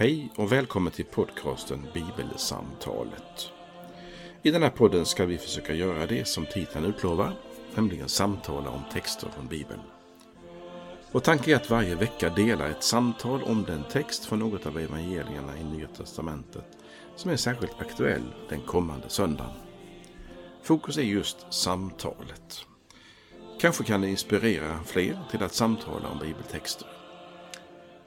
Hej och välkommen till podcasten Bibelsamtalet. I den här podden ska vi försöka göra det som titeln utlovar, nämligen samtala om texter från Bibeln. Vår tanke är att varje vecka dela ett samtal om den text från något av evangelierna i Nya Testamentet som är särskilt aktuell den kommande söndagen. Fokus är just samtalet. Kanske kan det inspirera fler till att samtala om bibeltexter.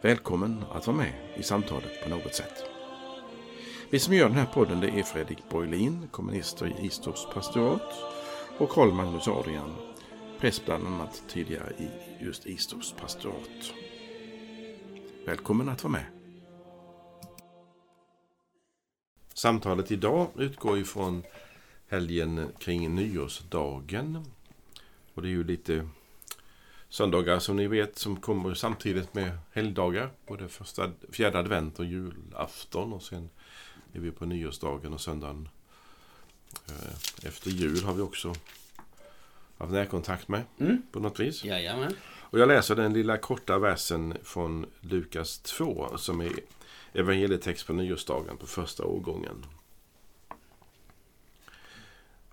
Välkommen att vara med i samtalet på något sätt. Vi som gör den här podden det är Fredrik Borglin, kommunister i Istorps pastorat och Karl Magnus Adrian, präst bland annat tidigare i just Istorps pastorat. Välkommen att vara med. Samtalet idag utgår ifrån helgen kring nyårsdagen. Och det är ju lite söndagar som ni vet som kommer samtidigt med helgdagar. Både första, fjärde advent och julafton. Och sen är vi på nyårsdagen och söndagen eh, efter jul har vi också haft närkontakt med Mm. på något vis. Jajamän. Och jag läser den lilla korta versen från Lukas 2 som är evangelietext på nyårsdagen på första årgången.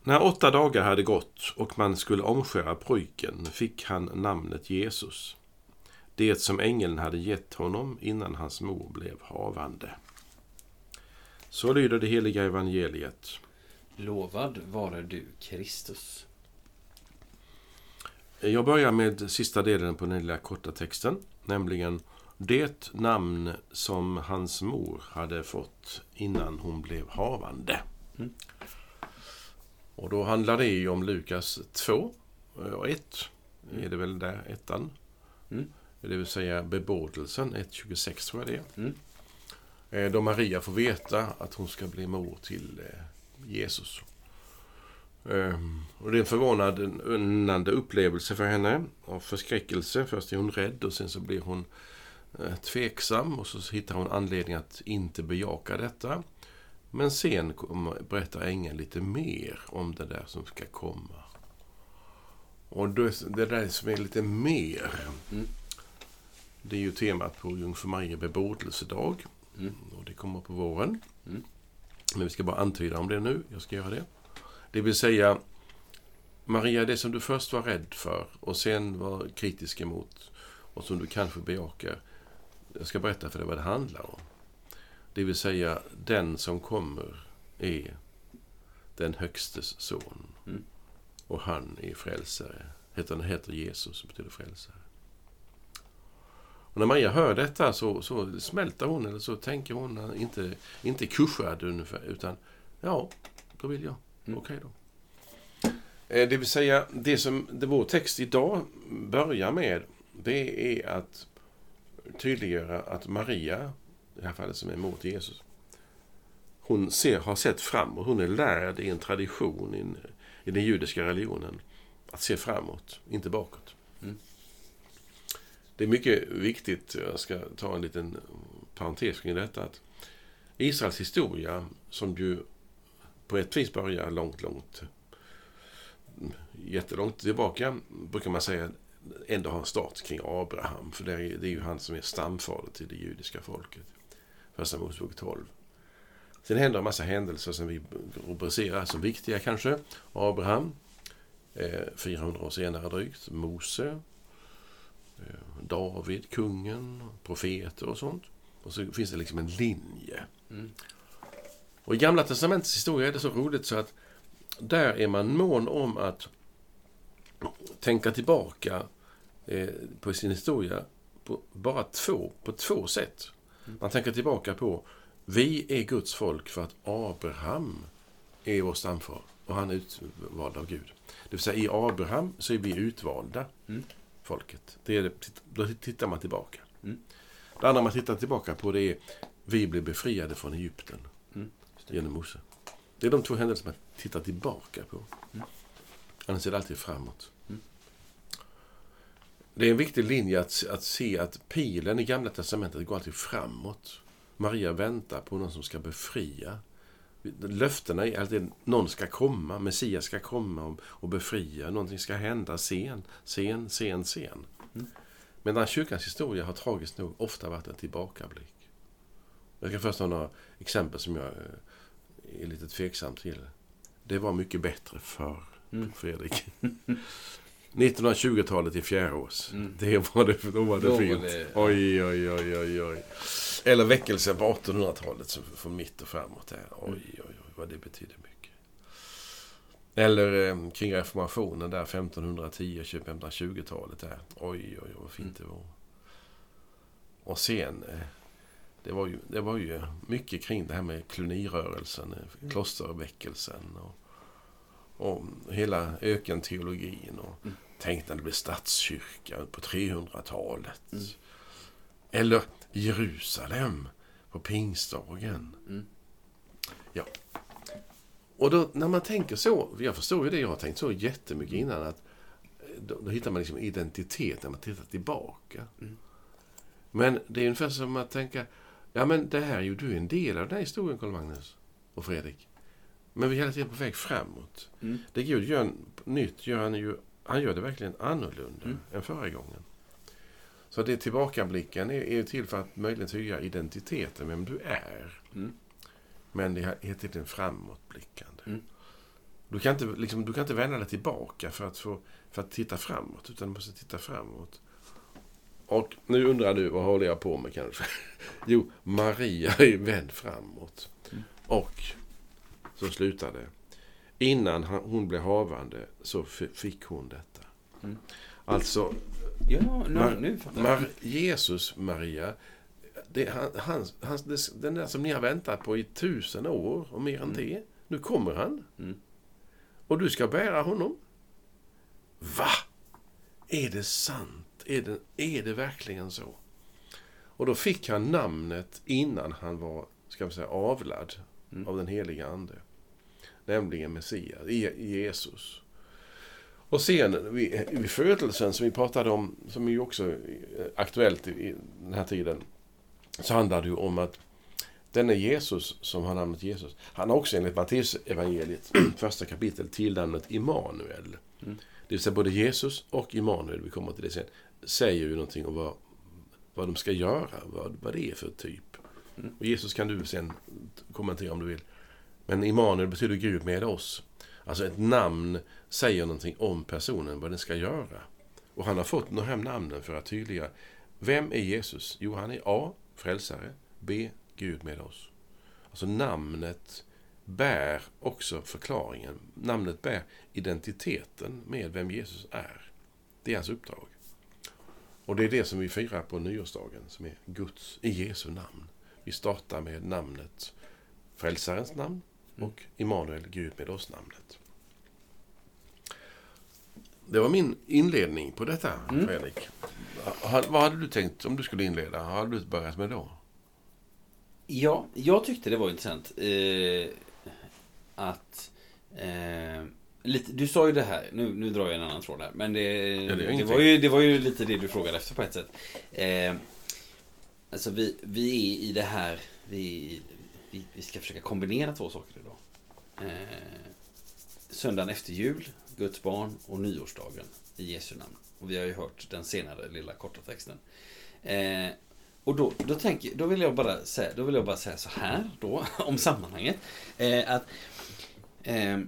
När åtta dagar hade gått och man skulle omskära pojken fick han namnet Jesus. Det som ängeln hade gett honom innan hans mor blev havande. Så lyder det heliga evangeliet. Lovad vare du, Kristus. Jag börjar med sista delen på den lilla korta texten, nämligen det namn som hans mor hade fått innan hon blev havande. Mm. Och då handlar det ju om Lukas 2 och 1. Är det väl där ettan? Mm. Det vill säga bebådelsen 1.26 tror jag det är. Mm. Eh, Då Maria får veta att hon ska bli mor till eh, Jesus. Ehm, Och det är en förvånande upplevelse för henne av förskräckelse. Först är hon rädd och sen så blir hon eh, tveksam och så hittar hon anledning att inte bejaka detta. Men sen berättar ängeln lite mer om det där som ska komma. Och det där som är lite mer, Mm. det är ju temat på Jungfru Maria bebådelsedag. Mm. Och det kommer på våren. Mm. Men vi ska bara antyda om det nu. Jag ska göra det. Det vill säga, Maria, det som du först var rädd för och sen var kritisk emot och som du kanske bejakar. Jag ska berätta för dig vad det handlar om. Det vill säga, den som kommer är den högstes son. Mm. Och han är frälsare. Han heter Jesus, som betyder frälsare. Och när Maria hör detta så, så smälter hon, eller så tänker hon inte, inte kuschad ungefär, utan ja, då vill jag. Mm. Okej då. Eh, Det vill säga, det som det vår text idag börjar med, det är att tydliggöra att Maria, i det här fallet som är till Jesus, hon ser, har sett framåt. Hon är lärd i en tradition i, en- i den judiska religionen att se framåt, inte bakåt. Mm. Det är mycket viktigt, jag ska ta en liten parentes kring detta, att Israels historia, som ju på ett vis börjar långt, långt, jättelångt tillbaka, brukar man säga ändå har en start kring Abraham, för det är, det är ju han som är stamfader till det judiska folket. Första Mosebok 12. Sen händer en massa händelser som vi rubricerar som viktiga kanske. Abraham, eh, 400 år senare drygt. Mose, eh, David, kungen, profeter och sånt. Och så finns det liksom en linje. Mm. Och i Gamla Testamentets historia är det så roligt så att där är man mån om att tänka tillbaka eh, på sin historia på bara två, på två sätt. Man tänker tillbaka på vi är Guds folk för att Abraham är vår stamfar och han är utvald av Gud. Det vill säga i Abraham så är vi utvalda Mm. folket. Det är det, då tittar man tillbaka. Mm. Det andra man tittar tillbaka på det är vi blev befriade från Egypten Mm. Genom Mose. Det är de två händelser man tittar tillbaka på. Mm. Annars är det alltid framåt. Mm. Det är en viktig linje att, att se att pilen i Gamla Testamentet går alltid framåt. Maria väntar på någon som ska befria. Löftena är alltid att någon ska komma, Messias ska komma och, och befria. Någonting ska hända sen, sen, sen, sen. Mm. Medan kyrkans historia har tragiskt nog ofta varit en tillbakablick. Jag kan först ha några exempel som jag eh, är lite tveksam till. Det var mycket bättre för Mm. Fredrik. 1920-talet i Fjärås. Mm. Det var det, då var det Då var fint. det- Oj, oj, oj, oj, oj. Eller väckelsen på 1800-talet, så från mitt och framåt. Där. Oj, oj, oj, vad det betyder mycket. Eller eh, kring reformationen där, 1510 1520-talet där. Oj, oj, oj, vad fint det var. Och sen, eh, det var, ju, det var ju mycket kring det här med klonirörelsen, eh, klosterväckelsen och, och hela ökenteologin. Och Mm. Tänk när det blev statskyrka på 300-talet. Mm. Eller Jerusalem på pingstdagen. Mm. Ja. Och då, när man tänker så, jag förstår ju det, jag har tänkt så jättemycket innan, att eh, då, då hittar man liksom identitet när man tittar tillbaka. Mm. Men det är ungefär som att tänka, ja men det här är ju du är en del av den här historien, Karl Magnus och Fredrik. Men vi är hela tiden på väg framåt. Mm. Det Gud gör nytt gör han ju, han gör det verkligen annorlunda Mm. än förra gången. Så det tillbakablicken är, är till för att möjligen tydliggöra identiteten, vem du är. Mm. Men det är hela tiden framåtblickande. Mm. Du, kan inte, liksom, du kan inte vända dig tillbaka för att, få, för att titta framåt, utan du måste titta framåt. Och nu undrar du, vad håller jag på med kanske? Jo, Maria är vänd framåt. Mm. Och så slutar det. Innan hon blev havande så fick hon detta. Mm. Alltså, Ja, nu, Mar- nu. Mar- Jesus, Maria, det, han, han, han, det, den där som ni har väntat på i tusen år och mer än Mm. det. Nu kommer han. Mm. Och du ska bära honom. Va? Är det sant? Är det, är det verkligen så? Och då fick han namnet innan han var, ska vi säga, avlad Mm. av den heliga Ande. Nämligen Messias, Je- Jesus. Och sen vid, vid födelsen som vi pratade om, som är ju också aktuellt i, i den här tiden, så handlar det ju om att denne Jesus, som har namnet Jesus, han har också enligt Matteus evangeliet första kapitel tillnamnet Immanuel. Mm. Det vill säga både Jesus och Immanuel, vi kommer till det sen, säger ju någonting om vad, vad de ska göra, vad, vad det är för typ. Mm. Och Jesus kan du sen kommentera om du vill. Men Immanuel betyder Gud med oss. Alltså ett namn säger någonting om personen, vad den ska göra. Och han har fått de här namnen för att tydliggöra. Vem är Jesus? Jo, han är A. Frälsare. B. Gud med oss. Alltså namnet bär också förklaringen. Namnet bär identiteten med vem Jesus är. Det är hans uppdrag. Och det är det som vi firar på nyårsdagen, som är Guds, i Jesu namn. Vi startar med namnet Frälsarens namn och Immanuel, Gud med oss-namnet. Det var min inledning på detta, Mm. Fredrik. Vad hade du tänkt om du skulle inleda? Vad hade du börjat med då? Ja, jag tyckte det var intressant. Eh, att... Eh, lite, du sa ju det här, nu, nu drar jag en annan tråd här. Men det, gör det, ingenting. var ju, det var ju lite det du frågade efter på ett sätt. Eh, alltså vi, vi är i det här, vi, vi, vi ska försöka kombinera två saker idag. Eh, söndagen efter jul, Guds barn och nyårsdagen i Jesu namn. Och vi har ju hört den senare lilla korta texten. Eh, och då, då, tänker, då, vill jag bara säga, då vill jag bara säga så här då, om sammanhanget. Eh, att eh,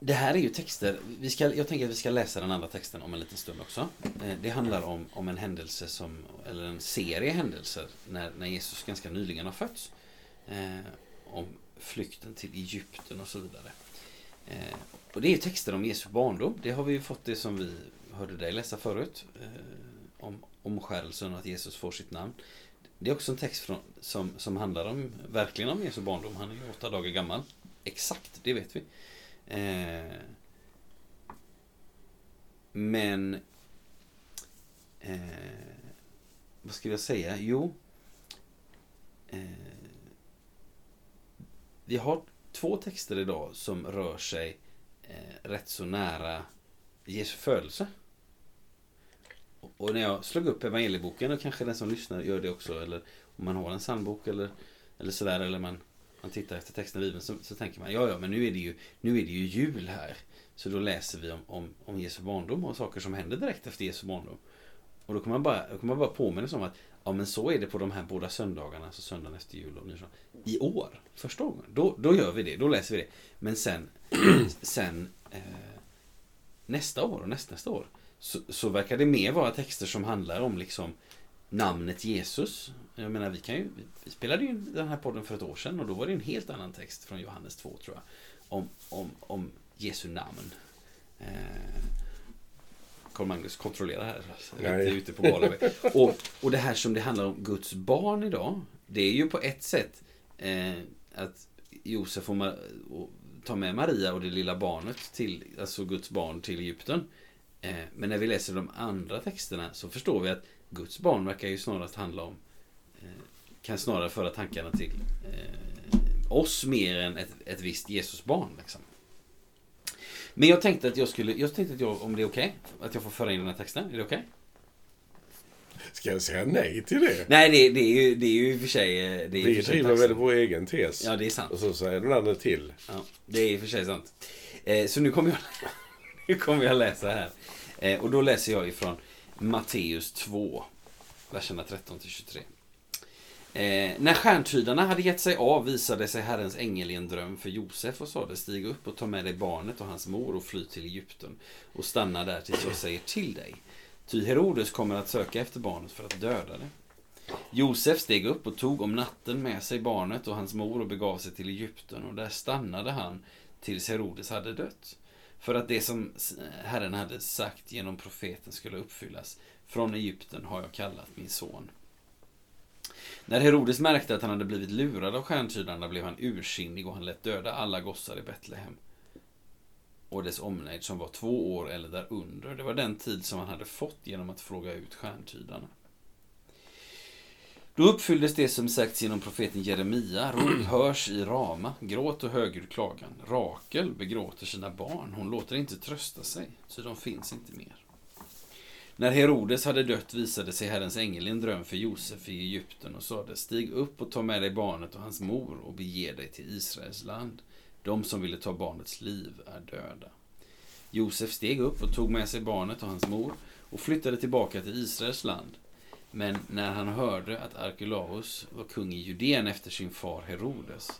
Det här är ju texter, vi ska, jag tänker att vi ska läsa den andra texten om en liten stund också. Eh, det handlar om, om en händelse som, eller en serie händelser när, när Jesus ganska nyligen har fötts. Eh, om flykten till Egypten och så vidare. Eh, och det är ju texter om Jesu barndom. Det har vi ju fått det som vi hörde dig läsa förut. Eh, om omskärelsen och att Jesus får sitt namn. Det är också en text från, som, som handlar om, verkligen om Jesu barndom. Han är ju åtta dagar gammal. Exakt, det vet vi. Eh, men... Eh, vad skulle jag säga? Jo... Eh, vi har två texter idag som rör sig eh, rätt så nära Jesu födelse. Och- när jag slog upp evangelieboken, och kanske den som lyssnar gör det också, eller om man har en psalmbok eller, eller sådär, eller man, man tittar efter texten i Bibeln, så, så tänker man, ja ja, men nu är det ju, nu är det ju jul här. Så då läser vi om, om, om Jesu barndom och saker som händer direkt efter Jesu barndom. Och då kan man bara, då kan man bara påminna sig om att Ja men så är det på de här båda söndagarna, alltså söndagen efter jul och nyår. I år, första gången. Då, då gör vi det, då läser vi det. Men sen, sen eh, nästa år och nästnästa år så, så verkar det mer vara texter som handlar om liksom namnet Jesus. Jag menar, vi, kan ju, vi spelade ju den här podden för ett år sedan och då var det en helt annan text från Johannes 2 tror jag. Om, om, om Jesu namn. Eh, Carl Magnus kontrollerar här. Jag är ute på och, och det här som det handlar om Guds barn idag. Det är ju på ett sätt eh, att Josef och, och tar med Maria och det lilla barnet till, alltså Guds barn till Egypten. Eh, men när vi läser de andra texterna så förstår vi att Guds barn verkar ju snarast handla om eh, kan snarare föra tankarna till eh, oss mer än ett, ett visst Jesusbarn. Liksom. Men jag tänkte att jag skulle, jag tänkte att jag, om det är okej, okay, att jag får föra in den här texten. Är det okej? Okay? Ska jag säga nej till det? Nej, det, det, är, ju, det är ju i och för sig... Det är Vi driver väl vår egen tes. Ja, det är sant. Och så säger den andra till. Ja, det är i och för sig sant. Eh, så nu kommer jag, nu kommer jag läsa här. Eh, och då läser jag ifrån Matteus 2, verserna 13 23. Eh, när stjärntydarna hade gett sig av visade sig Herrens ängel i en dröm för Josef och sade stig upp och ta med dig barnet och hans mor och fly till Egypten och stanna där tills jag säger till dig. Ty Herodes kommer att söka efter barnet för att döda det. Josef steg upp och tog om natten med sig barnet och hans mor och begav sig till Egypten och där stannade han tills Herodes hade dött. För att det som Herren hade sagt genom profeten skulle uppfyllas. Från Egypten har jag kallat min son. När Herodes märkte att han hade blivit lurad av stjärntydarna blev han ursinnig och han lät döda alla gossar i Betlehem och dess omnejd som var två år eller därunder. Det var den tid som han hade fått genom att fråga ut stjärntydarna. Då uppfylldes det som sagts genom profeten Jeremia. Rop hörs i Rama, gråt och högljudd klagan. Rakel begråter sina barn, hon låter inte trösta sig, så de finns inte mer. När Herodes hade dött visade sig Herrens ängel i en dröm för Josef i Egypten och sade Stig upp och ta med dig barnet och hans mor och bege dig till Israels land. De som ville ta barnets liv är döda. Josef steg upp och tog med sig barnet och hans mor och flyttade tillbaka till Israels land. Men när han hörde att Arkelaus var kung i Judeen efter sin far Herodes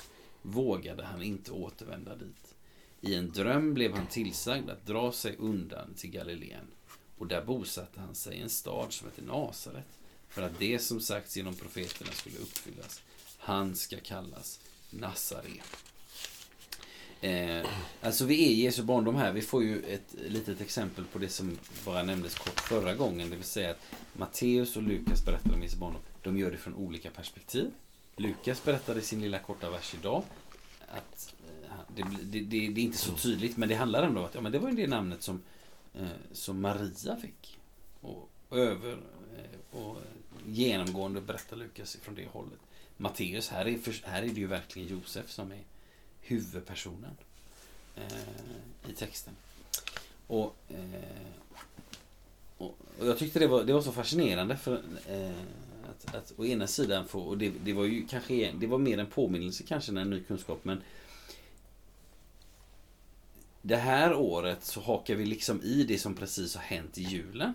vågade han inte återvända dit. I en dröm blev han tillsagd att dra sig undan till Galileen och där bosatte han sig i en stad som heter Nasaret för att det som sagts genom profeterna skulle uppfyllas. Han ska kallas Nazare. Eh, alltså vi är Jesu barndom här. Vi får ju ett litet exempel på det som bara nämndes kort förra gången. Det vill säga att Matteus och Lukas berättar om Jesu barndom. De gör det från olika perspektiv. Lukas berättade i sin lilla korta vers idag att eh, det, det, det, det, är inte så tydligt men det handlar ändå om att ja, men det var ju det namnet som, Eh, som Maria fick. Och, över eh, och genomgående berättar Lukas från det hållet. Matteus, här är, här är det ju verkligen Josef som är huvudpersonen eh, i texten. Och, eh, och, och, jag tyckte det var, det var så fascinerande för eh, att, att å ena sidan få, och det, det var ju kanske det var mer en påminnelse kanske än en ny kunskap men det här året så hakar vi liksom i det som precis har hänt i julen.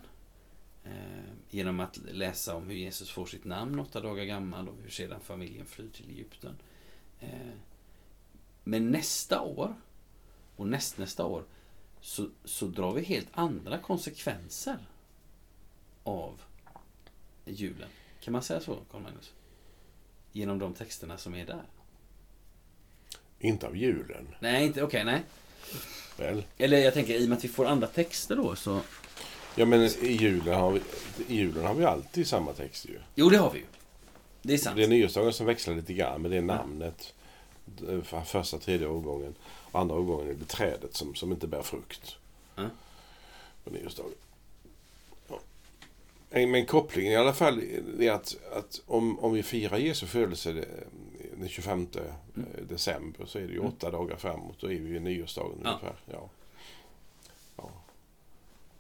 Eh, genom att läsa om hur Jesus får sitt namn åtta dagar gammal och hur sedan familjen flyr till Egypten. Eh, men nästa år och nästnästa år så, så drar vi helt andra konsekvenser av julen. Kan man säga så, Carl Magnus? Genom de texterna som är där. Inte av julen. Nej, inte, okej, okay, nej. Väl. Eller jag tänker i och med att vi får andra texter då så... Ja men i julen har vi, i julen har vi alltid samma text ju. Jo det har vi ju. Det är sant. Det är nyårsdagen som växlar lite grann men det är namnet. Eh, första, tredje årgången. Och andra årgången är det trädet som, som inte bär frukt. Mm. På nyårsdagen. Ja. Men kopplingen i alla fall är att, att om, om vi firar Jesu födelse den 25 mm. Eh, december så är det ju mm. åtta dagar framåt. Då är vi i nyårsdagen ja. ungefär. Ja. Ja.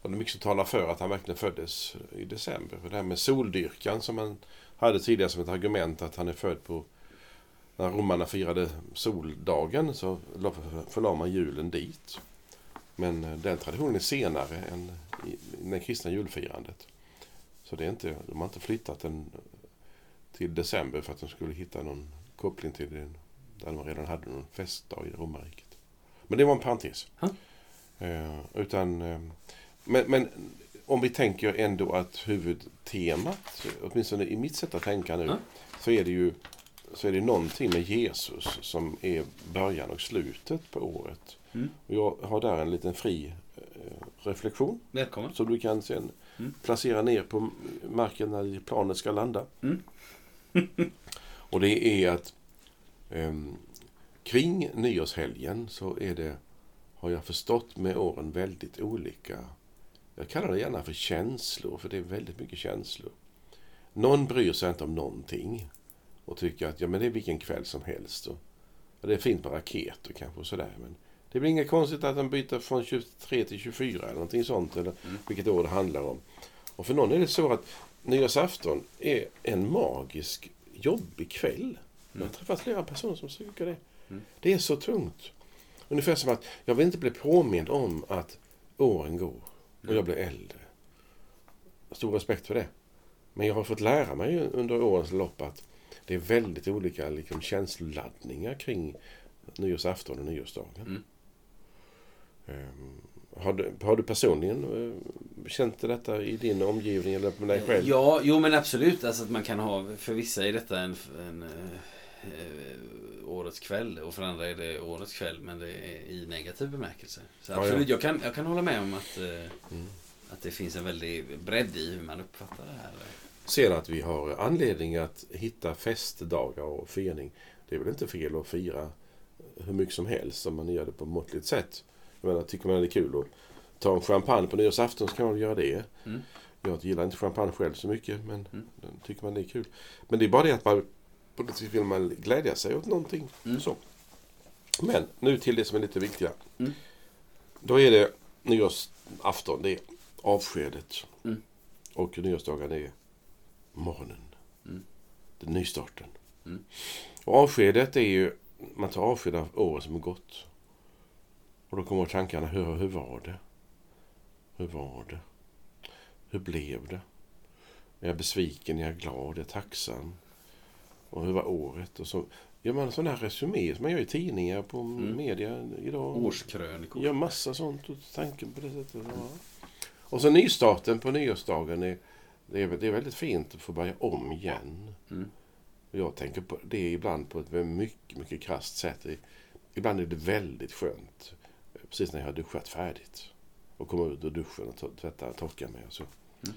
Och det är mycket som talar för att han verkligen föddes i december. För det här med soldyrkan som man hade tidigare som ett argument att han är född på när romarna firade soldagen så förlade man julen dit. Men eh, den traditionen är senare än det kristna julfirandet. Så det är inte, de har inte flyttat den till december för att de skulle hitta någon koppling till den, där de redan hade någon festdag i romarriket. Men det var en parentes. Eh, utan, eh, men, men om vi tänker ändå att huvudtemat, åtminstone i mitt sätt att tänka nu, Ja. så är det ju så är det någonting med Jesus som är början och slutet på året. Mm. Och jag har där en liten fri eh, reflektion Välkommen. som du kan sen Mm. placera ner på marken när planet ska landa. Och det är att ehm, kring nyårshelgen så är det, har jag förstått med åren, väldigt olika. Jag kallar det gärna för känslor, för det är väldigt mycket känslor. Någon bryr sig inte om någonting och tycker att ja, men det är vilken kväll som helst. Och, och det är fint med raketer kanske och sådär. Men det blir inget konstigt att de byter från 23 till 24 eller någonting sånt. Eller Mm. vilket år det handlar om. Och för någon är det så att nyårsafton är en magisk, jobbig kväll. Jag har Mm. träffat flera personer som tycker det. Mm. Det är så tungt. Ungefär som att jag vill inte bli påmind om att åren går och Mm. jag blir äldre. Stor respekt för det. Men jag har fått lära mig under årens lopp att det är väldigt olika liksom, känsloladdningar kring nyårsafton och nyårsdagen. Mm. Ehm, har, du, har du personligen eh, känt detta i din omgivning eller med dig själv? Ja, jo men absolut. Alltså att man kan ha, för vissa är detta en, en eh, årets kväll och för andra är det årets kväll men det är i negativ bemärkelse. Så Ja, ja. absolut, Jag, kan, jag kan hålla med om att, eh, Mm. att det finns en väldig bredd i hur man uppfattar det här. Ser att vi har anledning att hitta festdagar och firning. Det är väl inte fel att fira hur mycket som helst om man gör det på måttligt sätt. Jag menar, tycker man det är kul att ta en champagne på nyårsafton så kan man väl göra det. Mm. Jag gillar inte champagne själv så mycket men Mm. tycker man det är kul. Men det är bara det att man på något sätt vill man glädja sig åt någonting. Mm. Så. Men nu till det som är lite viktigare. Mm. Då är det nyårsafton, det är avskedet. Mm. Och nyårsdagen är morgonen. Mm. Det är nystarten. Mm. Och avskedet är ju, man tar avsked av året som har gått. Och då kommer tankarna, hur, hur var det? Hur var det? Hur blev det? Är jag besviken? Är jag glad? Är jag tacksam? Och hur var året? Och så gör man sån här resumé som man gör i tidningar på Mm. media idag. Årskrönikor. Gör massa sånt och tanken på det sättet. Ja. Och så nystarten på nyårsdagen. Är, det, är, det är väldigt fint att få börja om igen. Mm. Jag tänker på det ibland på ett mycket, mycket krasst sätt. Ibland är det väldigt skönt. Precis när jag har duschat färdigt. Och kommer ut ur duschen och tvättar och torkar mig. Och så. Mm.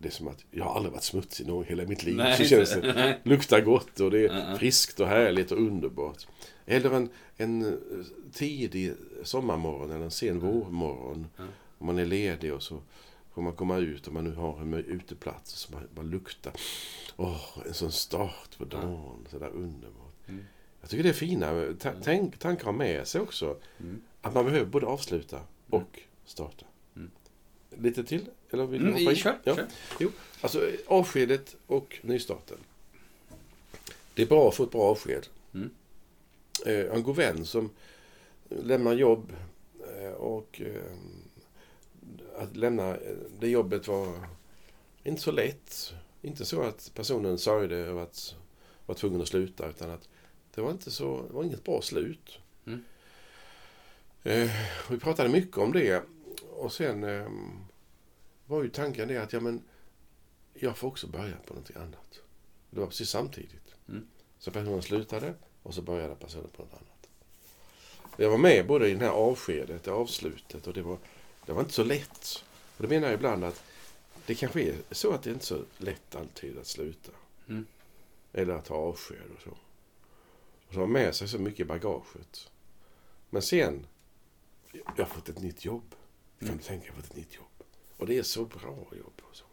Det- är som att jag har aldrig varit smutsig någon hela mitt liv. Nej, så känns det. nej. Luktar gott och det är Ja, ja. friskt och härligt och underbart. Eller en, en eh, tidig sommarmorgon eller en sen vårmorgon. Ja. Om man är ledig och så får man komma ut om man nu har en uteplats. Så man bara luktar. Åh, en sån start på dagen. Så där underbart. Mm. Jag tycker det är fina tankar har med sig också. Mm. Att man behöver både avsluta och starta. Mm. Lite till? Eller vill Mm, hoppa in? kör, Ja. kör. Alltså avskedet och nystarten. Det är bra att få ett bra avsked. Mm. Eh, en god vän som lämnar jobb eh, och eh, att lämna eh, det jobbet var inte så lätt. Inte så att personen sörjde över att vara tvungen att sluta utan att det var inte så, det var inget bra slut. Mm. Eh, Vi pratade mycket om det och sen eh, var ju tanken det att ja, men jag får också börja på någonting annat. Det var precis samtidigt. Mm. Så personen slutade och så började personen på något annat. Jag var med både i det här avskedet, det avslutet och det var, det var inte så lätt. Och det menar jag ibland att det kanske är så att det inte är så lätt alltid att sluta. Mm. Eller att ha avsked och så. Och så har med sig så mycket i bagaget. Men sen, jag har fått ett nytt jobb. Kan Mm. du tänka jag har fått ett nytt jobb. Och det är så bra jobb. Och så.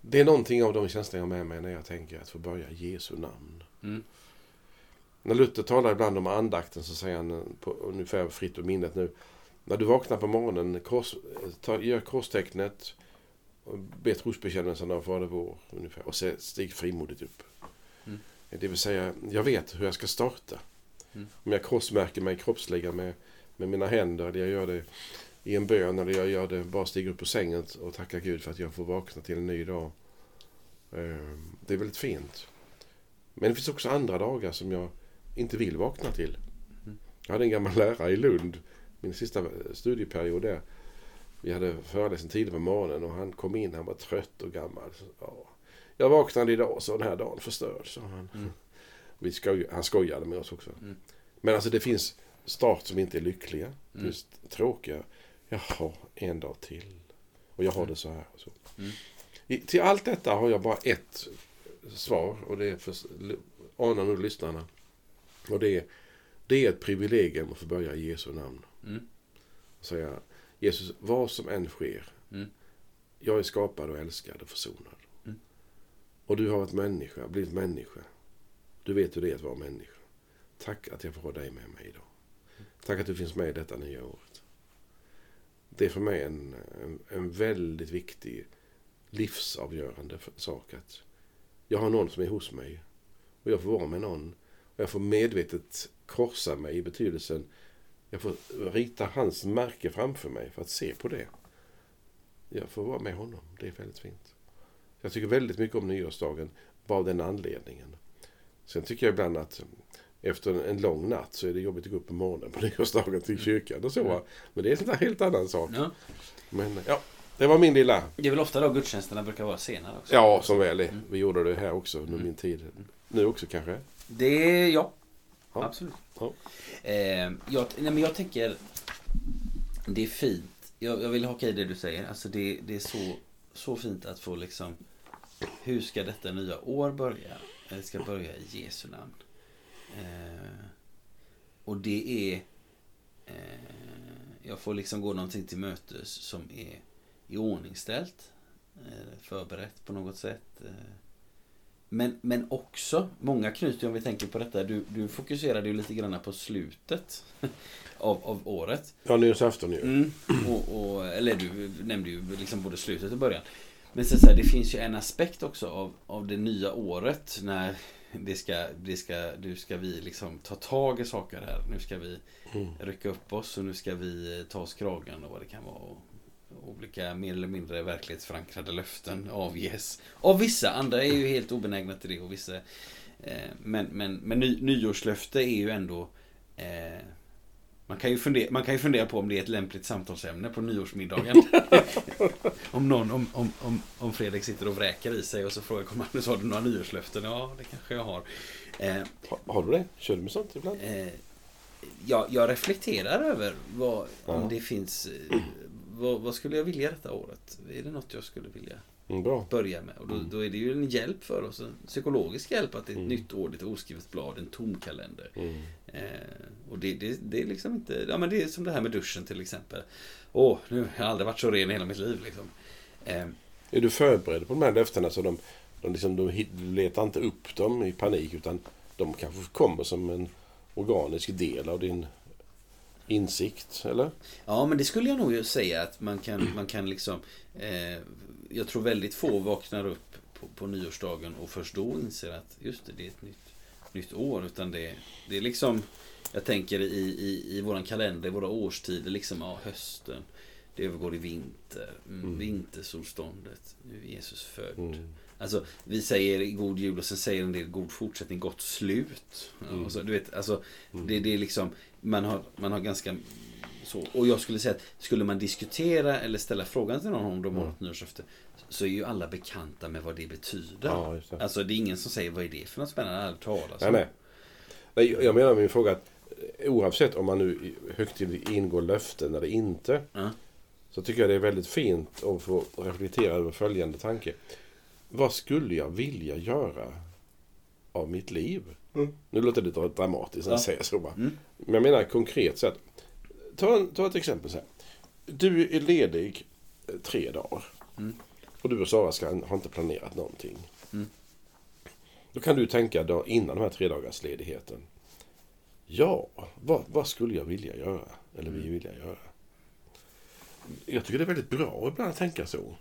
Det är någonting av de känslor jag har med mig när jag tänker att få börja i Jesu namn. Mm. När Luther talar ibland om andakten så säger han, på, ungefär fritt ur minnet nu. När du vaknar på morgonen, kors, ta, gör korstecknet, och be trosbekännelsen av Fader vår. Ungefär, och se- stig frimodigt upp. Mm. Det vill säga, jag vet hur jag ska starta. Mm. Om jag korsmärker mig kroppsliga med, med mina händer, eller jag gör det i en bön, eller jag gör det bara stiger upp på sängen och tackar Gud för att jag får vakna till en ny dag. Eh, Det är väldigt fint. Men det finns också andra dagar som jag inte vill vakna till. Jag hade en gammal lärare i Lund, min sista studieperiod där. Vi hade föreläsning tidigt på morgonen och han kom in, han var trött och gammal. Så, Ja, jag vaknade idag så den här dagen förstörd, sa han. Mm. Vi skoj, han skojade med oss också. Mm. Men alltså det finns start som inte är lyckliga. Mm. Just tråkiga. Jaha, en dag till. Och jag har det så här. och Så. Mm. I, till allt detta har jag bara ett svar och det är för anar nu lyssnarna. Och det är, det är ett privilegium att få börja i Jesu namn. Mm. Och säga Jesus, vad som än sker. Mm. Jag är skapad och älskad och försonad. Mm. Och du har varit människa, blivit människa. Du vet hur det är att vara människa. Tack att jag får ha dig med mig idag. Tack att du finns med i detta nya året. Det är för mig en, en, en väldigt viktig livsavgörande sak att jag har någon som är hos mig och jag får vara med någon och jag får medvetet korsa mig i betydelsen jag får rita hans märke framför mig för att se på det. Jag får vara med honom. Det är väldigt fint. Jag tycker väldigt mycket om nyårsdagen bara av den anledningen. Sen tycker jag ibland att efter en- lång natt så är det jobbigt att gå upp på morgonen på nyårsdagen till kyrkan och så. Mm. Men det är en helt annan sak. Ja. Men ja, det var min lilla... Det är väl ofta då gudstjänsterna brukar vara senare också? Ja, som väl är. Mm. Vi gjorde det här också under min tid. Nu också kanske. Det ja. Ja. Absolut. Ja. Eh, jag, nej, men jag tänker Det är fint. Jag, jag vill haka i det du säger. Alltså det, det är så, så fint att få liksom Hur ska detta nya år börja? Det ska börja i Jesu namn. Eh, och det är eh, Jag får liksom gå någonting till mötes som är iordningställt. Eh, förberett på något sätt. Eh, men, men också, många knyter om vi tänker på detta, du, du fokuserade ju lite grann på slutet av, av året. Ja, nyårsafton ju. Mm. Och, och, eller du nämnde ju liksom både slutet och början. Men sen så här, det finns ju en aspekt också av, av det nya året när det ska, det ska, nu ska vi liksom ta tag i saker här. Nu ska vi Mm. rycka upp oss och nu ska vi ta oss kragen och vad det kan vara. Och olika mer eller mindre verklighetsförankrade löften avges. Av vissa, andra är ju helt obenägna till det och vissa eh, Men, men, men ny, nyårslöfte är ju ändå eh, man kan, ju fundera, man kan ju fundera på om det är ett lämpligt samtalsämne på nyårsmiddagen. om någon, om, om, om, om Fredrik sitter och vräker i sig och så frågar Magnus, har du några nyårslöften? Ja, det kanske jag har. Eh, Har, har du det? Kör du med sånt ibland? Eh, jag, jag reflekterar över vad, om Ja. det finns... eh, Vad, vad skulle jag vilja detta året? Är det något jag skulle vilja Mm, börja med? Och då, Mm. då är det ju en hjälp för oss. En psykologisk hjälp att det är ett Mm. nytt år, det är ett oskrivet blad, en tom kalender. Eh, och det, det, det är liksom inte... Ja men det är som det här med duschen till exempel. Åh, nu har jag aldrig varit så ren i hela mitt liv liksom. Eh, Är du förberedd på de här löftena så de, de, liksom, de letar inte upp dem i panik utan de kanske kommer som en organisk del av din insikt, eller? Ja, men det skulle jag nog säga att man kan, man kan liksom... Eh, jag tror väldigt få vaknar upp på, på nyårsdagen och först då inser att just det, det är ett nytt, nytt år. Utan det, det är liksom... Jag tänker i, i, i våran kalender, i våra årstider, liksom ja, hösten. Det övergår i vinter. Mm, Mm. Vintersolståndet. Nu är Jesus född. Mm. Alltså, vi säger god jul och sen säger en del god fortsättning, gott slut. Mm. och så, du vet, alltså, Mm. det, det är liksom, man har, man har ganska så. Och jag skulle säga att skulle man diskutera eller ställa frågan till någon om de har Mm. något nyårslöfte så är ju alla bekanta med vad det betyder. Ja, just det. Alltså det är ingen som säger vad är det för något spännande, aldrig talat Nej, nej. Jag menar med min fråga att eh, oavsett om man nu högtidligt ingår löften eller inte Ja. så tycker jag det är väldigt fint att få reflektera över följande tanke. Vad skulle jag vilja göra av mitt liv? Mm. Nu låter det lite dramatiskt när jag Ja. säger så. Va? Mm. Men jag menar konkret sett. Ta, en, ta ett exempel så här. Du är ledig eh, tre dagar. Mm. Och du och Sara ska, har inte planerat någonting. Mm. Då kan du tänka då, innan de här tre dagars ledigheten. Ja, vad, vad skulle jag vilja göra? Eller vi vilja göra? Jag tycker det är väldigt bra ibland att tänka så.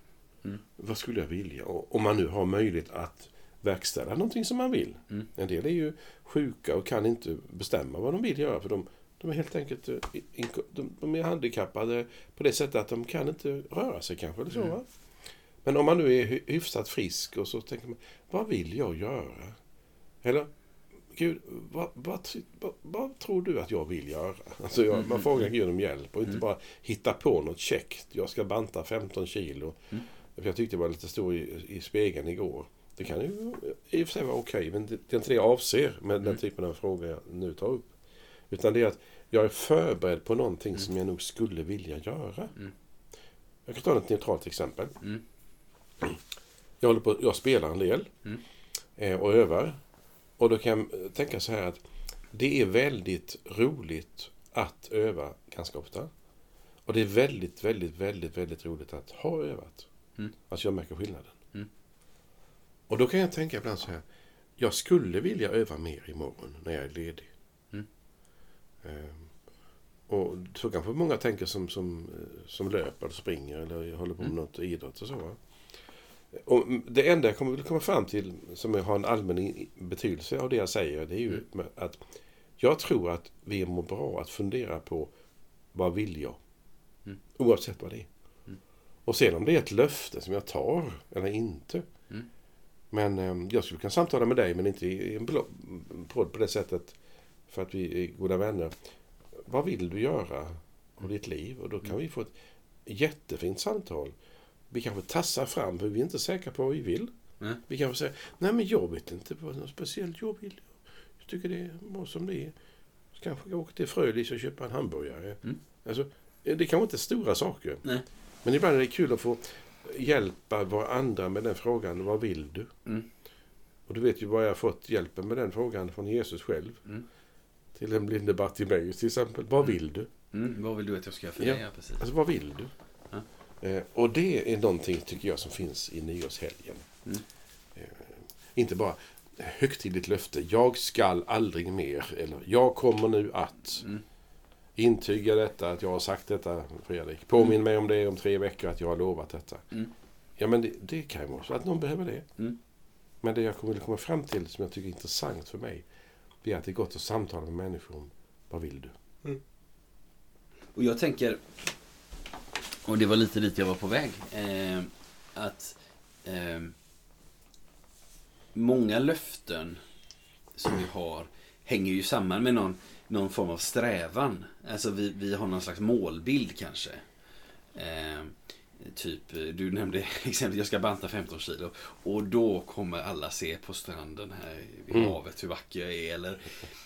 Mm. Vad skulle jag vilja? Och, om man nu har möjlighet att verkställa någonting som man vill. Mm. En del är ju sjuka och kan inte bestämma vad de vill göra. För de, de är helt enkelt eh, de är handikappade på det sättet att de kan inte röra sig kanske. Eller så, Mm. Men om man nu är hy- hyfsat frisk och så tänker man, vad vill jag göra? Eller, Gud, vad, vad, vad, vad tror du att jag vill göra? Alltså jag, man frågar Gud om hjälp och inte bara hitta på något käckt. Jag ska banta 15 kilo. För jag tyckte jag var lite stor i, i spegeln igår. Det kan ju i och för sig vara okej, men det, det är inte det jag avser med den typen av frågor jag nu tar upp. Utan det är att jag är förberedd på någonting som jag nog skulle vilja göra. Jag kan ta ett neutralt exempel. Jag, håller på, jag spelar en del Mm. eh, och övar. Och då kan jag tänka så här att det är väldigt roligt att öva ganska ofta. Och det är väldigt, väldigt, väldigt, väldigt roligt att ha övat. Mm. Alltså jag märker skillnaden. Mm. Och då kan jag tänka ibland så här. Jag skulle vilja öva mer imorgon när jag är ledig. Mm. Ehm, och så kanske många tänker som, som, eh, som löper eller springer eller håller på med Mm. något idrott och så. Va? Och det enda jag kommer att komma fram till som har en allmän betydelse av det jag säger det är ju med att jag tror att vi mår bra att fundera på vad vill jag? Mm. Oavsett vad det är. Mm. Och sen om det är ett löfte som jag tar eller inte. Mm. Men eh, jag skulle kunna samtala med dig men inte i en podd på det sättet för att vi är goda vänner. Vad vill du göra av ditt liv? Och då kan vi få ett jättefint samtal. Vi kanske tassar fram för vi är inte säkra på vad vi vill. Nej. Vi kanske säger, nej men jag vet inte vad något speciellt jag vill. Jag tycker det är bra som det är. Så kanske jag åker till Frölis och köper en hamburgare. Mm. Alltså, det kanske inte är stora saker. Nej. Men ibland är det kul att få hjälpa varandra med den frågan, vad vill du? Mm. Och du vet ju vad jag fått hjälpen med den frågan från Jesus själv. Mm. Till den blinde Bartimeus till exempel. Vad vill du? Mm, vad vill du att jag ska göra för dig? Ja, precis. Alltså vad vill du? Eh, och det är någonting, tycker jag, som finns i nyårshelgen. Mm. Eh, inte bara högtidligt löfte. Jag skall aldrig mer. Eller jag kommer nu att Mm. intyga detta, att jag har sagt detta, Fredrik. Påminn mig om det om tre veckor, att jag har lovat detta. Mm. Ja, men det, det kan ju vara så att någon behöver det. Mm. Men det jag kommer att komma fram till, som jag tycker är intressant för mig, det är att det är gott att samtala med människor om vad vill du? Och jag tänker, och det var lite dit jag var på väg, eh, att eh, många löften som vi har hänger ju samman med någon, någon form av strävan. Alltså vi, vi har någon slags målbild kanske. Eh, typ, du nämnde exempel, jag ska banta 15 kilo. Och då kommer alla se på stranden här vid Mm. havet hur vacker jag är. Eller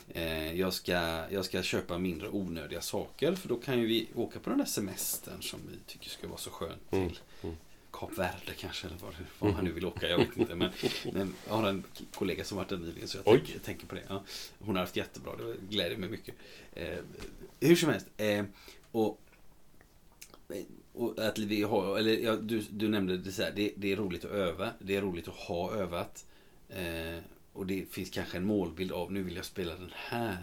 eh, jag, ska, jag ska köpa mindre onödiga saker. För då kan ju vi åka på den där semestern som vi tycker ska vara så skönt till. Mm, mm. Kap Verde kanske, eller vad, vad han nu vill åka. Jag vet inte. Men, men jag har en kollega som varit där nyligen så jag tänker, tänker på det. Ja, hon har haft jättebra, det gläder mig mycket. Eh, hur som helst. Eh, och, och att vi har, eller ja, du, du nämnde det så här, det, det är roligt att öva. Det är roligt att ha övat. Eh, och det finns kanske en målbild av, nu vill jag spela den här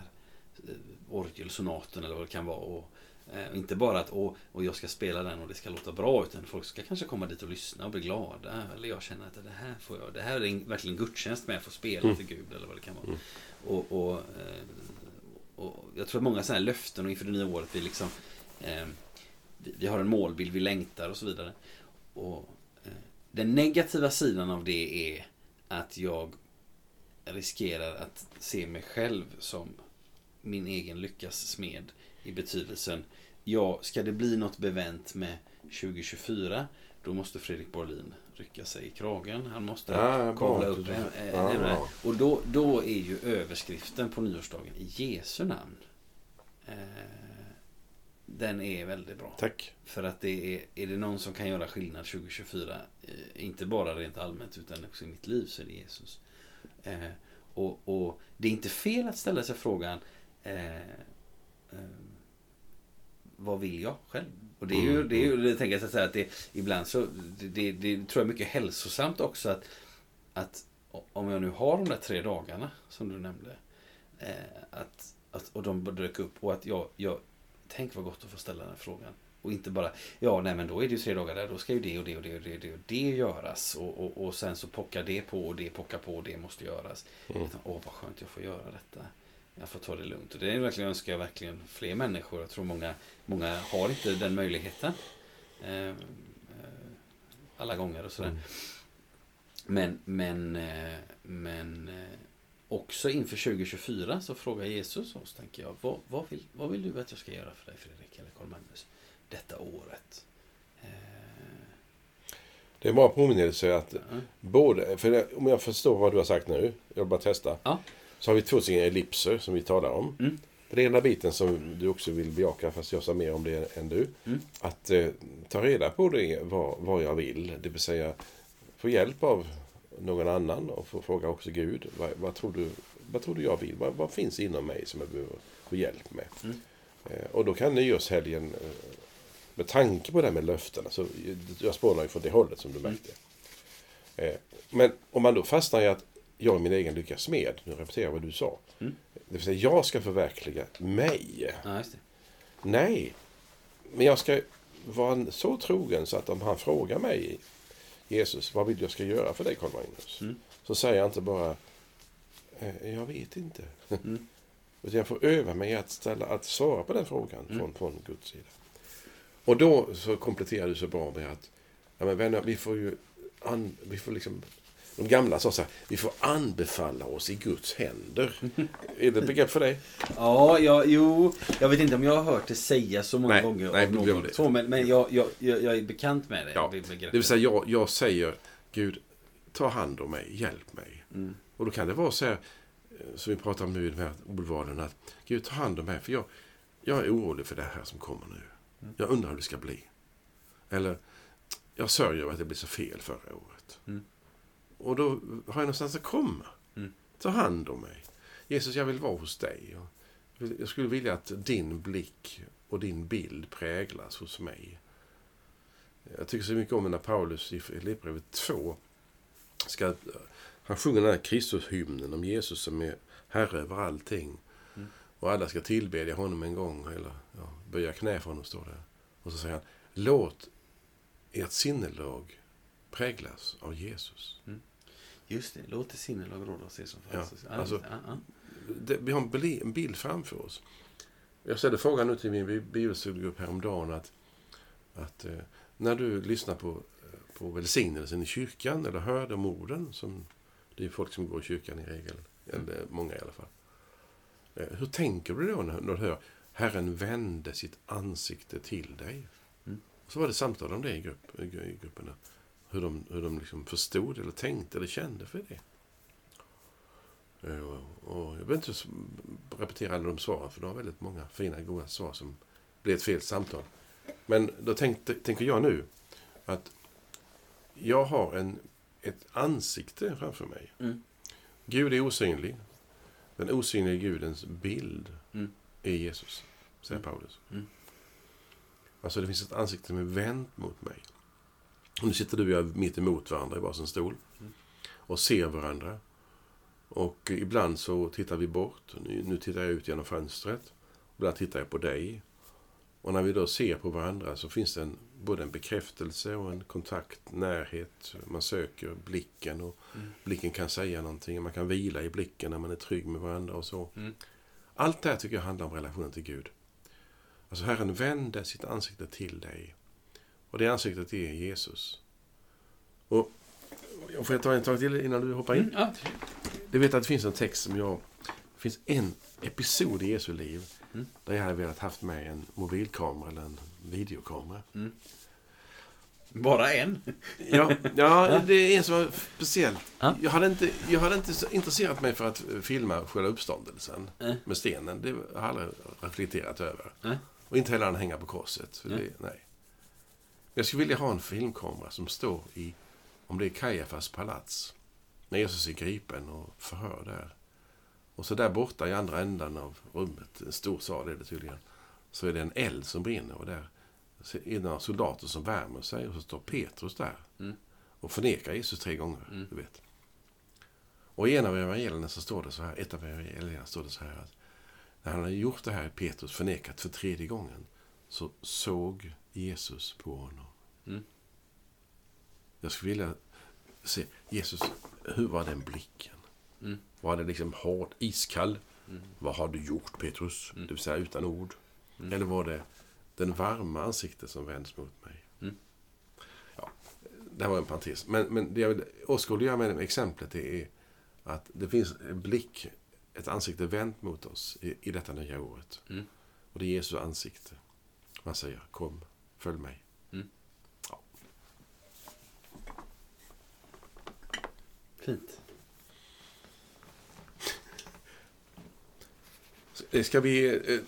eh, orgelsonaten eller vad det kan vara. Och, eh, inte bara att åh, och jag ska spela den och det ska låta bra utan folk ska kanske komma dit och lyssna och bli glada. Eller jag känner att det här får jag, det här är en, verkligen gudstjänst med att få spela Mm. för Gud eller vad det kan vara. Och, och, eh, och jag tror att många sådana här löften och inför det nya året vi liksom eh, vi, vi har en målbild, vi längtar och så vidare. Och eh, den negativa sidan av det är att jag riskerar att se mig själv som min egen lyckas smed i betydelsen ja, ska det bli något bevänt med 2024 då måste Fredrik Borlin rycka sig i kragen. Han måste Ja, kavla upp en, Ja, bra. Och då, då är ju överskriften på nyårsdagen i Jesu namn. Eh, den är väldigt bra. Tack. För att det är, är det någon som kan göra skillnad 2024, eh, inte bara rent allmänt utan också i mitt liv, så är det Jesus. Eh, och, och det är inte fel att ställa sig frågan, eh, eh, vad vill jag själv? Och det är ju, det är ju det tänker jag säga att det, ibland så, det, det, det tror jag är mycket hälsosamt också att, att om jag nu har de där tre dagarna som du nämnde, eh, att, att, och de dök upp och att jag, jag Tänk vad gott att få ställa den frågan. Och inte bara, ja nej men då är det ju tre dagar där, då ska ju det och det och det och det och det, och det göras. Och, och, och sen så pockar det på och det pockar på och det måste göras. Mm. Utan, Åh vad skönt jag får göra detta. Jag får ta det lugnt. Och det är verkligen, önskar jag verkligen fler människor. Jag tror många, många har inte den möjligheten. Eh, eh, alla gånger och sådär. Mm. Men, men, eh, men eh, också inför 2024 så frågar Jesus oss, tänker jag. Vad, vad, vill, vad vill du att jag ska göra för dig Fredrik eller Carl Magnus detta året? Eh, Det är en bra påminnelse att ja. både, för om jag förstår vad du har sagt nu, jag vill bara testa. Ja. Så har vi två stycken ellipser som vi talar om. Mm. Den ena biten som du också vill bejaka, fast jag sa mer om det än du. Mm. Att eh, ta reda på det, vad, vad jag vill. Det vill säga få hjälp av någon annan och få fråga också Gud. Vad, vad, tror, du, vad tror du jag vill? Vad, vad finns inom mig som jag behöver få hjälp med? Mm. Eh, och då kan nyårshelgen, eh, med tanke på det här med löftena, så jag spånar ju från det hållet som du Mm. märkte. Eh, men om man då fastnar i att jag är min egen lyckas med, nu repeterar jag vad du sa. Mm. Det vill säga, jag ska förverkliga mig. ja. Nej, men jag ska vara så trogen så att om han frågar mig, Jesus, vad vill du jag ska göra för dig Karl Magnus? Mm. Så säger jag inte bara, "Eh, jag vet inte. Mm. Utan jag får öva mig att, ställa, att svara på den frågan Mm. från, från Guds sida. Och då så kompletterar du så bra med att, ja men vänner, vi får ju, an, vi får liksom, de gamla sa så här, vi får anbefalla oss i Guds händer. är det ett begrepp för dig? Ja, ja, jo. Jag vet inte om jag har hört det sägas så många Nej, gånger nej, någon. det. Så, men men jag, jag, jag, är bekant med det. Ja. Det vill säga, jag, jag säger, Gud, ta hand om mig, hjälp mig. Mm. Och då kan det vara så här, eh, som vi pratar om nu i de här ordvalen, att Gud, ta hand om mig, för jag, jag är orolig för det här som kommer nu. Mm. Jag undrar hur det ska bli. Eller, jag sörjer att det blev så fel förra året. Mm. Och då har jag någonstans att komma. Mm. Ta hand om mig. Jesus, jag vill vara hos dig. Jag skulle vilja att din blick och din bild präglas hos mig. Jag tycker så mycket om när Paulus i Filipperbrevet 2 ska, han sjunger den här Kristushymnen om Jesus som är Herre över allting. Mm. Och alla ska tillbedja honom en gång, eller ja, böja knä för honom, står det. Och så säger han, låt ert sinnelag präglas av Jesus. Just det, låt det sinnelag råda hos er som Ja, alltså-. Det, vi har en bild framför oss. Jag ställde frågan nu till min bi- bibelstudiegrupp häromdagen att, att eh, när du lyssnar på, eh, på välsignelsen i kyrkan eller hör de orden, som det är folk som går i kyrkan i regel, eller många i alla fall. Eh, hur tänker du då när, när du hör Herren vände sitt ansikte till dig? Mm. Och så var det samtal om det i, grupp, i i grupperna. Hur de, hur de liksom förstod eller tänkte eller kände för det. Eh, Och, jag behöver inte repetera alla de svaren, för de har väldigt många fina, goda svar som blir ett fel samtal. Men då tänkte, tänker jag nu att jag har en, ett ansikte framför mig. Mm. Gud är osynlig. Den osynliga Gudens bild Mm. är Jesus, säger Mm. Paulus. Mm. Alltså det finns ett ansikte som är vänt mot mig. Nu sitter du och jag mitt emot varandra i varsin stol. Och ser varandra. Och ibland så tittar vi bort. Nu, nu tittar jag ut genom fönstret. Ibland tittar jag på dig. Och när vi då ser på varandra så finns det en, både en bekräftelse och en kontakt, närhet. Man söker blicken och Mm. blicken kan säga någonting. Man kan vila i blicken när man är trygg med varandra och så. Mm. Allt det här tycker jag handlar om relationen till Gud. Alltså Herren vänder sitt ansikte till dig. Och det ansiktet är Jesus. Och jag får ta en tag till innan du hoppar in. Mm, ja. Du vet att det finns en text som jag... Det finns en episod i Jesu liv Mm. där jag hade velat haft med en mobilkamera eller en videokamera. Bara en? Ja, ja, det är en som var speciell. Ja. Jag hade inte, jag hade inte intresserat mig för att filma själva uppståndelsen Nej. med stenen. Det har jag aldrig reflekterat över. Nej. Och inte heller han hänga på korset. För det, nej. Jag skulle vilja ha en filmkamera som står i, om det är Kajafas palats, när Jesus är gripen och förhör där. Och så där borta i andra ändan av rummet, en stor sal är det tydligen, så är det en eld som brinner och där är det några soldater som värmer sig och så står Petrus där Mm. och förnekar Jesus tre gånger, Mm. du vet. Och i en av evangelierna så står det så här, ett av evangelierna står det så här att när han hade gjort det här, Petrus förnekat för tredje gången, så såg Jesus på honom. Mm. Jag skulle vilja se, Jesus, hur var den blicken? Mm. Var det liksom hård, iskall? Mm. Vad har du gjort Petrus? Mm. Det vill säga utan ord. Mm. Eller var det den varma ansiktet som vänds mot mig? Mm. Ja, det här var en parentes. Men, men det jag vill åskådliggöra med det exemplet det är att det finns en blick, ett ansikte vänt mot oss i, i detta nya året. Mm. Och det är Jesu ansikte. Man säger kom, följ mig. Mm. Ja. Fint. Eh, Ska vi, eh,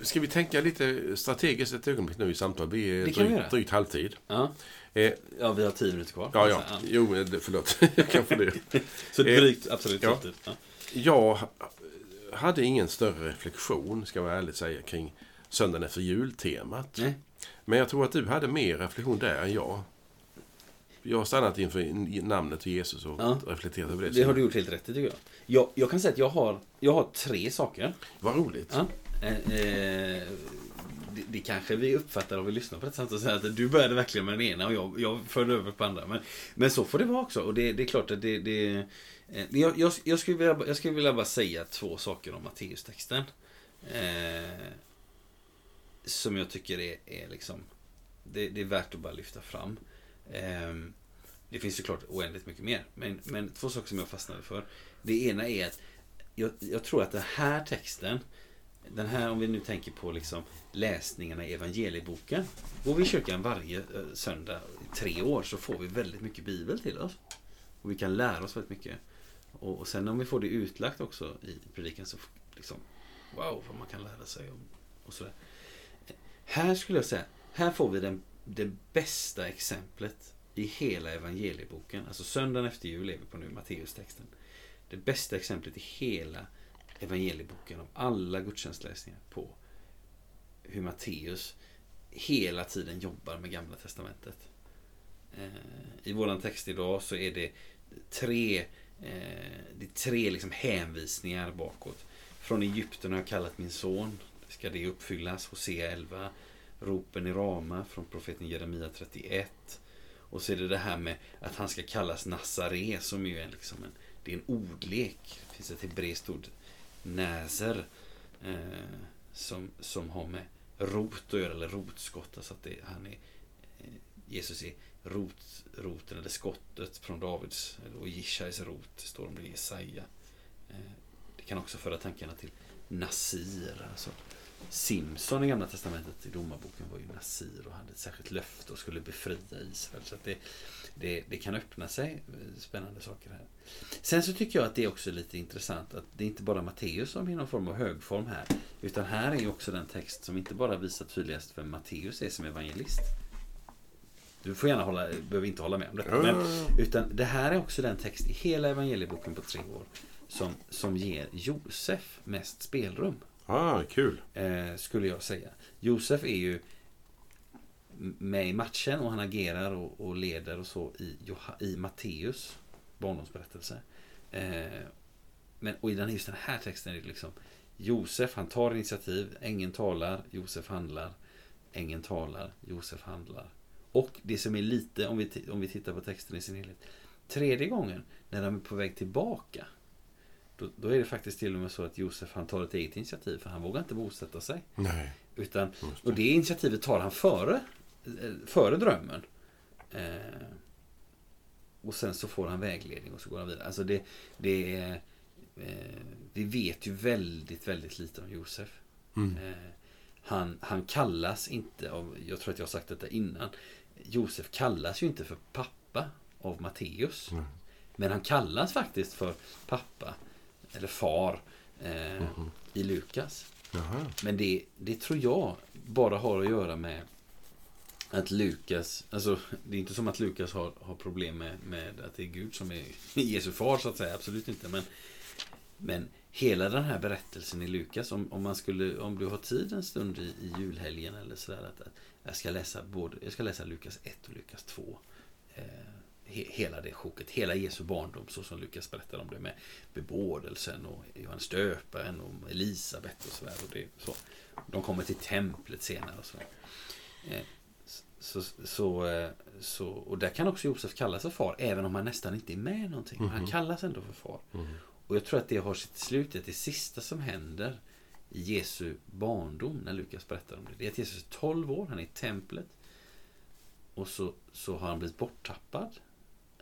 ska vi tänka lite strategiskt ett ögonblick nu i samtal? Vi är drygt, drygt halvtid. Ja. Eh, ja, vi har tio minuter kvar. ja, ja. Jo, eh, förlåt. Jag kan få det. Så Eh, drygt, absolut. ja. Ja. Ja. Jag hade ingen större reflektion, ska jag ärligt säga, kring söndagen efter jultemat. Men jag tror att du hade mer reflektion där än jag. Jag har stannat inför namnet Jesus och Ja. reflekterat över det. Det har du gjort helt rätt i tycker jag. jag. Jag kan säga att jag har, jag har tre saker. Vad roligt. Ja. Eh, eh, det, det kanske vi uppfattar om vi lyssnar på det samtidigt och säger att du började verkligen med den ena och jag, jag förde över på andra. Men, men så får det vara också. Och det, det är klart att det... det eh, jag, jag, jag, skulle vilja, jag skulle vilja bara säga två saker om Matteustexten. Eh, som jag tycker är, är liksom... Det, det är värt att bara lyfta fram. Eh, det finns såklart oändligt mycket mer. Men, men två saker som jag fastnade för. Det ena är att jag, jag tror att den här texten den här, om vi nu tänker på liksom läsningarna i evangelieboken. Går vi i kyrkan varje eh, söndag i tre år så får vi väldigt mycket bibel till oss. Och vi kan lära oss väldigt mycket. Och, och sen om vi får det utlagt också i predikan så liksom, wow vad man kan lära sig. Och, och sådär. Här skulle jag säga, här får vi den, det bästa exemplet i hela evangelieboken. Alltså söndagen efter jul lever vi på nu, Matteustexten. Det bästa exemplet i hela evangelieboken, av alla gudstjänstläsningar på hur Matteus hela tiden jobbar med Gamla Testamentet. Eh, I våran text idag så är det tre, eh, det är tre liksom hänvisningar bakåt. Från Egypten har jag kallat min son. Ska det uppfyllas? Hosea 11. Ropen i Rama från profeten Jeremia 31. Och så är det det här med att han ska kallas Nazare som ju är liksom en, det är en ordlek. Det finns ett hebreiskt ord näser eh, som, som har med rot att göra, eller rotskott. Alltså att det, han är, eh, Jesus är rot, roten eller skottet från Davids och Jishais rot, står om det i Jesaja. Eh, det kan också föra tankarna till Nasir. Alltså Simson i Gamla Testamentet i Domarboken var ju Nasir och hade ett särskilt löfte och skulle befria Israel. Så det, det, det kan öppna sig eh, spännande saker här. Sen så tycker jag att det är också lite intressant att det är inte bara Matteus som är någon form av högform här. Utan här är ju också den text som inte bara visar tydligast vem Matteus är som evangelist. Du får gärna hålla, behöver inte hålla med om detta. Men, utan det här är också den text i hela evangelieboken på tre år som, som ger Josef mest spelrum. Ah, kul. Eh, skulle jag säga. Josef är ju med i matchen och han agerar och, och leder och så i, i Matteus barndomsberättelse. Eh, men, och i den, just den här texten är det liksom Josef han tar initiativ, ängeln talar, Josef handlar, ängeln talar, Josef handlar. Och det som är lite, om vi, om vi tittar på texten i sin helhet, tredje gången när de är på väg tillbaka då, då är det faktiskt till och med så att Josef han tar ett eget initiativ för han vågar inte bosätta sig. Nej. Utan, det. och det initiativet tar han före, eh, före drömmen. Eh, och sen så får han vägledning och så går han vidare. Alltså det, det är, eh, vi vet ju väldigt, väldigt lite om Josef. Mm. Eh, han, han kallas inte av, jag tror att jag har sagt detta innan. Josef kallas ju inte för pappa av Matteus. Mm. Men han kallas faktiskt för pappa, eller far, eh, Mhm. i Lukas. Jaha. Men det, det tror jag bara har att göra med att Lukas, alltså det är inte som att Lukas har, har problem med, med att det är Gud som är Jesu far så att säga, absolut inte. Men, men hela den här berättelsen i Lukas, om, om, man skulle, om du har tid en stund i, i julhelgen eller sådär, att, att jag, ska läsa både, jag ska läsa Lukas 1 och Lukas 2. Eh, he, hela det sjoket, hela Jesu barndom så som Lukas berättar om det med bebådelsen och Johannes döparen och Elisabet och sådär. Och det, så. De kommer till templet senare och sådär. Eh, så, så, eh, så, och där kan också Josef kallas för far, även om han nästan inte är med någonting. Men han Mhm. kallas ändå för far. Mm. Och jag tror att det har sitt slut det sista som händer i Jesu barndom, när Lukas berättar om det, det är att Jesus är 12 år, han är i templet. och så, så har han blivit borttappad.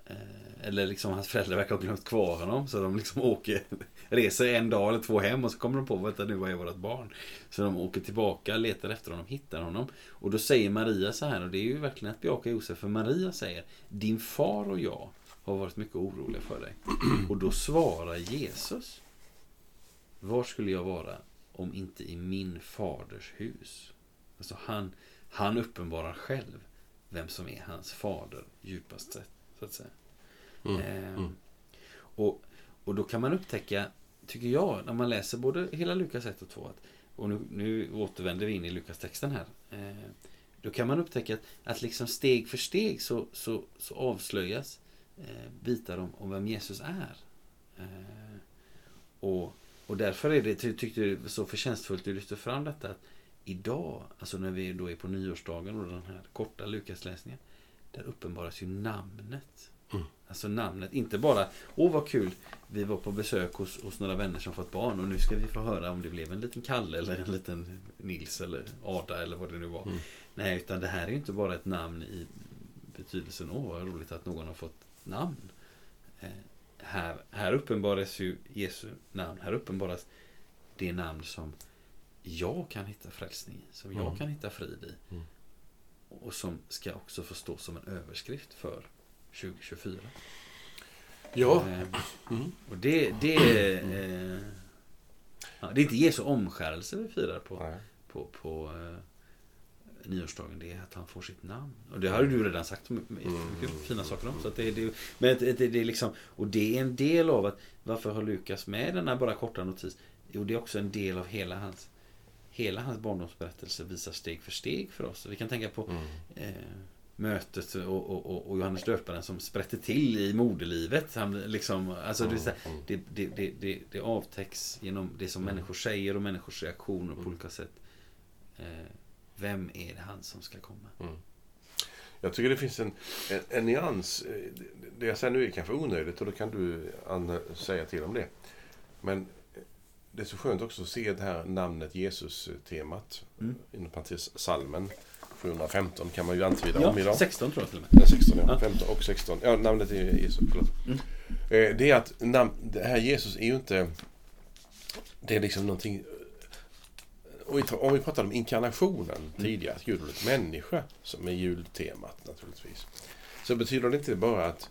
Eh, eller liksom hans föräldrar verkar ha glömt kvar honom. Så de liksom åker, reser en dag eller två hem och så kommer de på, vänta nu var är vårt barn. Så de åker tillbaka, letar efter honom, hittar honom. Och då säger Maria så här, och det är ju verkligen att bejaka Josef. För Maria säger, din far och jag har varit mycket oroliga för dig. Och då svarar Jesus, var skulle jag vara om inte i min faders hus? Alltså han, han uppenbarar själv vem som är hans fader djupast sett. Så att säga. Mm. Eh, Mm. och, och då kan man upptäcka, tycker jag, när man läser både hela Lukas 1 och 2, att, och nu, nu återvänder vi in i Lukas-texten här. Eh, då kan man upptäcka att, att liksom steg för steg så, så, så avslöjas eh, bitar om, om vem Jesus är. Eh, och, och därför är det, ty- tyckte var så förtjänstfullt du lyfte fram detta att idag, alltså när vi då är på nyårsdagen och den här korta Lukasläsningen, där uppenbaras ju namnet. Mm. Alltså namnet, inte bara Åh vad kul, vi var på besök hos, hos några vänner som fått barn och nu ska vi få höra om det blev en liten Kalle eller en liten Nils eller Ada eller vad det nu var. Mm. Nej, utan det här är ju inte bara ett namn i betydelsen Åh vad roligt att någon har fått namn. Eh, här, här uppenbaras ju Jesu namn. Här uppenbaras det namn som jag kan hitta frälsning i. Som jag Mm. kan hitta frid i. Mm. Och som ska också få stå som en överskrift för 2024. Ja. Mm. och det, det, är, eh, ja, det är inte Jesu omskärelse vi firar på, Nej. på, på eh, nyårsdagen. Det är att han får sitt namn. Och det har du redan sagt mycket mycket fina saker om. Så det, det, men det, det, det är liksom, och det är en del av att varför har Lukas med den här bara korta notis? Jo, det är också en del av hela hans Hela hans barndomsberättelse visar steg för steg för oss. Vi kan tänka på Mm. eh, mötet och, och, och, och Johannes döparen som sprätte till i moderlivet. Han liksom, alltså Mm. det, det, det, det, det avtäcks genom det som människor säger och människors reaktioner på olika sätt. Eh, vem är det han som ska komma? Mm. Jag tycker det finns en, en, en nyans. Eh, det- jag säger nu är kanske onödigt och då kan du Anna, säga till om det. Men det är så skönt också att se det här namnet Jesus-temat. Mm. Inom parentes salmen 715 kan man ju antyda om idag. 16 tror jag till och med. Ja, 16 ja. Ja. 15 och 16. Ja, namnet är Jesus. Förlåt. Mm. Eh, Det är att nam- det här Jesus är ju inte... Det är liksom någonting... Om vi, tar- om vi pratar om inkarnationen tidigare, att Gud blivit människa, som är jultemat naturligtvis. Så betyder det inte bara att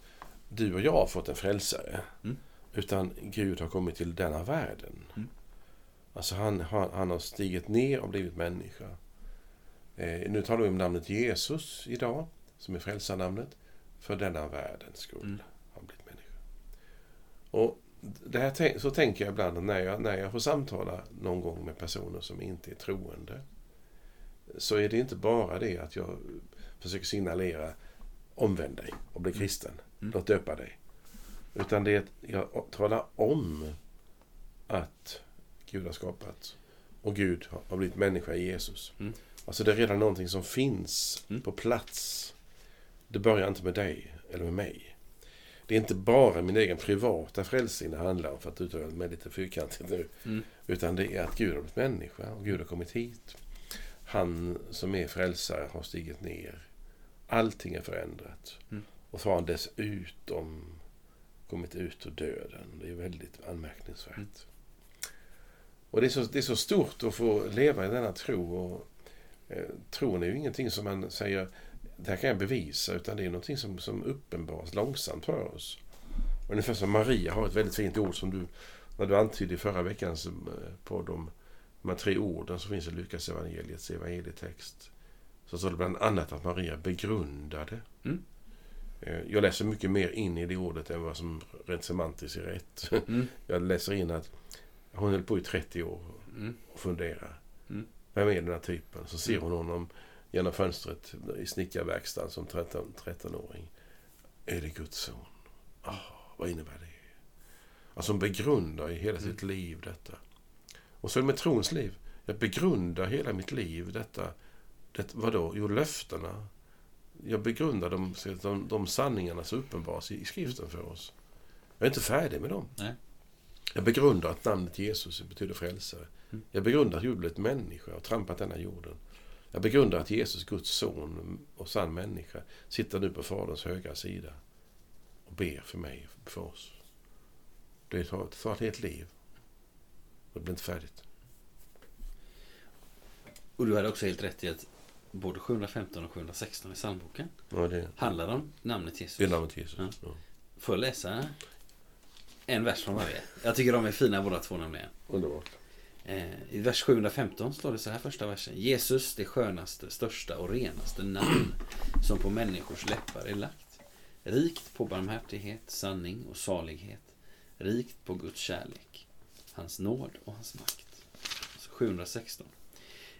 du och jag har fått en frälsare. Mm. Utan Gud har kommit till denna världen. Mm. Alltså han, han, han har stigit ner och blivit människa. Eh, nu talar vi om namnet Jesus idag, som är frälsarnamnet. För denna världens skull Mm. han blivit människa. Och det här, så tänker jag ibland när jag, när jag får samtala någon gång med personer som inte är troende. Så är det inte bara det att jag försöker signalera omvänd dig och bli kristen. Mm. Låt döpa dig. Utan det är att jag talar om att Gud har skapat och Gud har- blivit människa i Jesus. Mm. Alltså det är redan någonting som finns Mm. på plats. Det börjar inte med dig eller med mig. Det är inte bara min egen privata frälsning det handlar om, för att uttala mig lite fyrkantigt nu. Mm. Utan det är att Gud har blivit människa och Gud har kommit hit. Han som är frälsare har stigit ner. Allting är förändrat. Mm. Och så har han dessutom kommit ut ur döden. Det är väldigt anmärkningsvärt. Mm. Och det är, så, det är så stort att få leva i denna tro. Och, eh, tron är ju ingenting som man säger, det här kan jag bevisa, utan det är någonting som, som uppenbaras långsamt för oss. Ungefär som Maria har ett väldigt fint ord som du, när du antydde i förra veckans eh, podd om de här tre orden som finns i Lukas evangeliets evangelietext. Så står det bland annat att Maria begrundade. Mm. Eh, Jag läser mycket mer in i det ordet än vad som rent semantiskt är rätt. Mm. Jag läser in att hon höll på i 30 år Mm. och funderar. Mm. Vem är den här typen? Så ser hon honom genom fönstret i snickarverkstaden som 13 13-åring. Är det Guds son? Ah, vad innebär det? Alltså hon begrundar i hela sitt liv detta. Och så är det med trons liv. Jag begrundar hela mitt liv detta. Det, vadå? Jo, löftena. Jag begrundar de, de, de sanningarna som uppenbaras i, i skriften för oss. Jag är inte färdig med dem. Nej. Jag begrundar att namnet Jesus betyder frälsare. Mm. Jag begrundar att Gud blev ett människa och trampat denna jorden. Jag begrundar att Jesus, Guds son och sann människa, sitter nu på Faderns högra sida och ber för mig, för oss. Det tar, ett helt liv. Och det blir inte färdigt. Och du hade också helt rätt i att både 715 och 716 i psalmboken Ja, det, handlar om namnet Jesus. det är namnet Jesus. Ja. Ja. Får jag läsa en vers från varje? Jag tycker de är fina båda två nämligen. Underbart. Eh, I vers 715 står det så här första versen. Jesus, det skönaste, största och renaste namn som på människors läppar är lagt. Rikt på barmhärtighet, sanning och salighet. Rikt på Guds kärlek, hans nåd och hans makt. Så 716.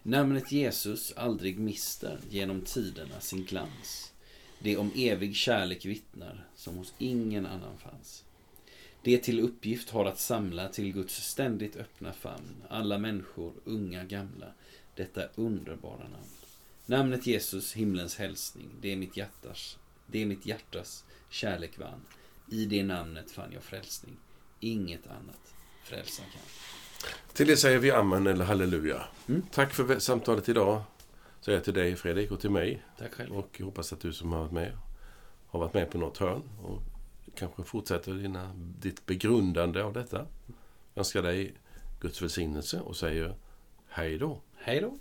Namnet Jesus aldrig mister genom tiderna sin glans. Det om evig kärlek vittnar, som hos ingen annan fanns. Det till uppgift har att samla till Guds ständigt öppna famn alla människor, unga, gamla, detta underbara namn. Namnet Jesus, himlens hälsning, det är mitt hjärtas, det är mitt hjärtas kärlek vann. I det namnet fann jag frälsning. Inget annat frälsa kan. Till det säger vi amen eller halleluja. Mm. Tack för samtalet idag. Säger jag till dig Fredrik och till mig. Tack själv. Och jag hoppas att du som har varit med har varit med på något hörn och kanske fortsätter dina, ditt begrundande av detta. Jag önskar dig Guds välsignelse och säger hej då. Hej då.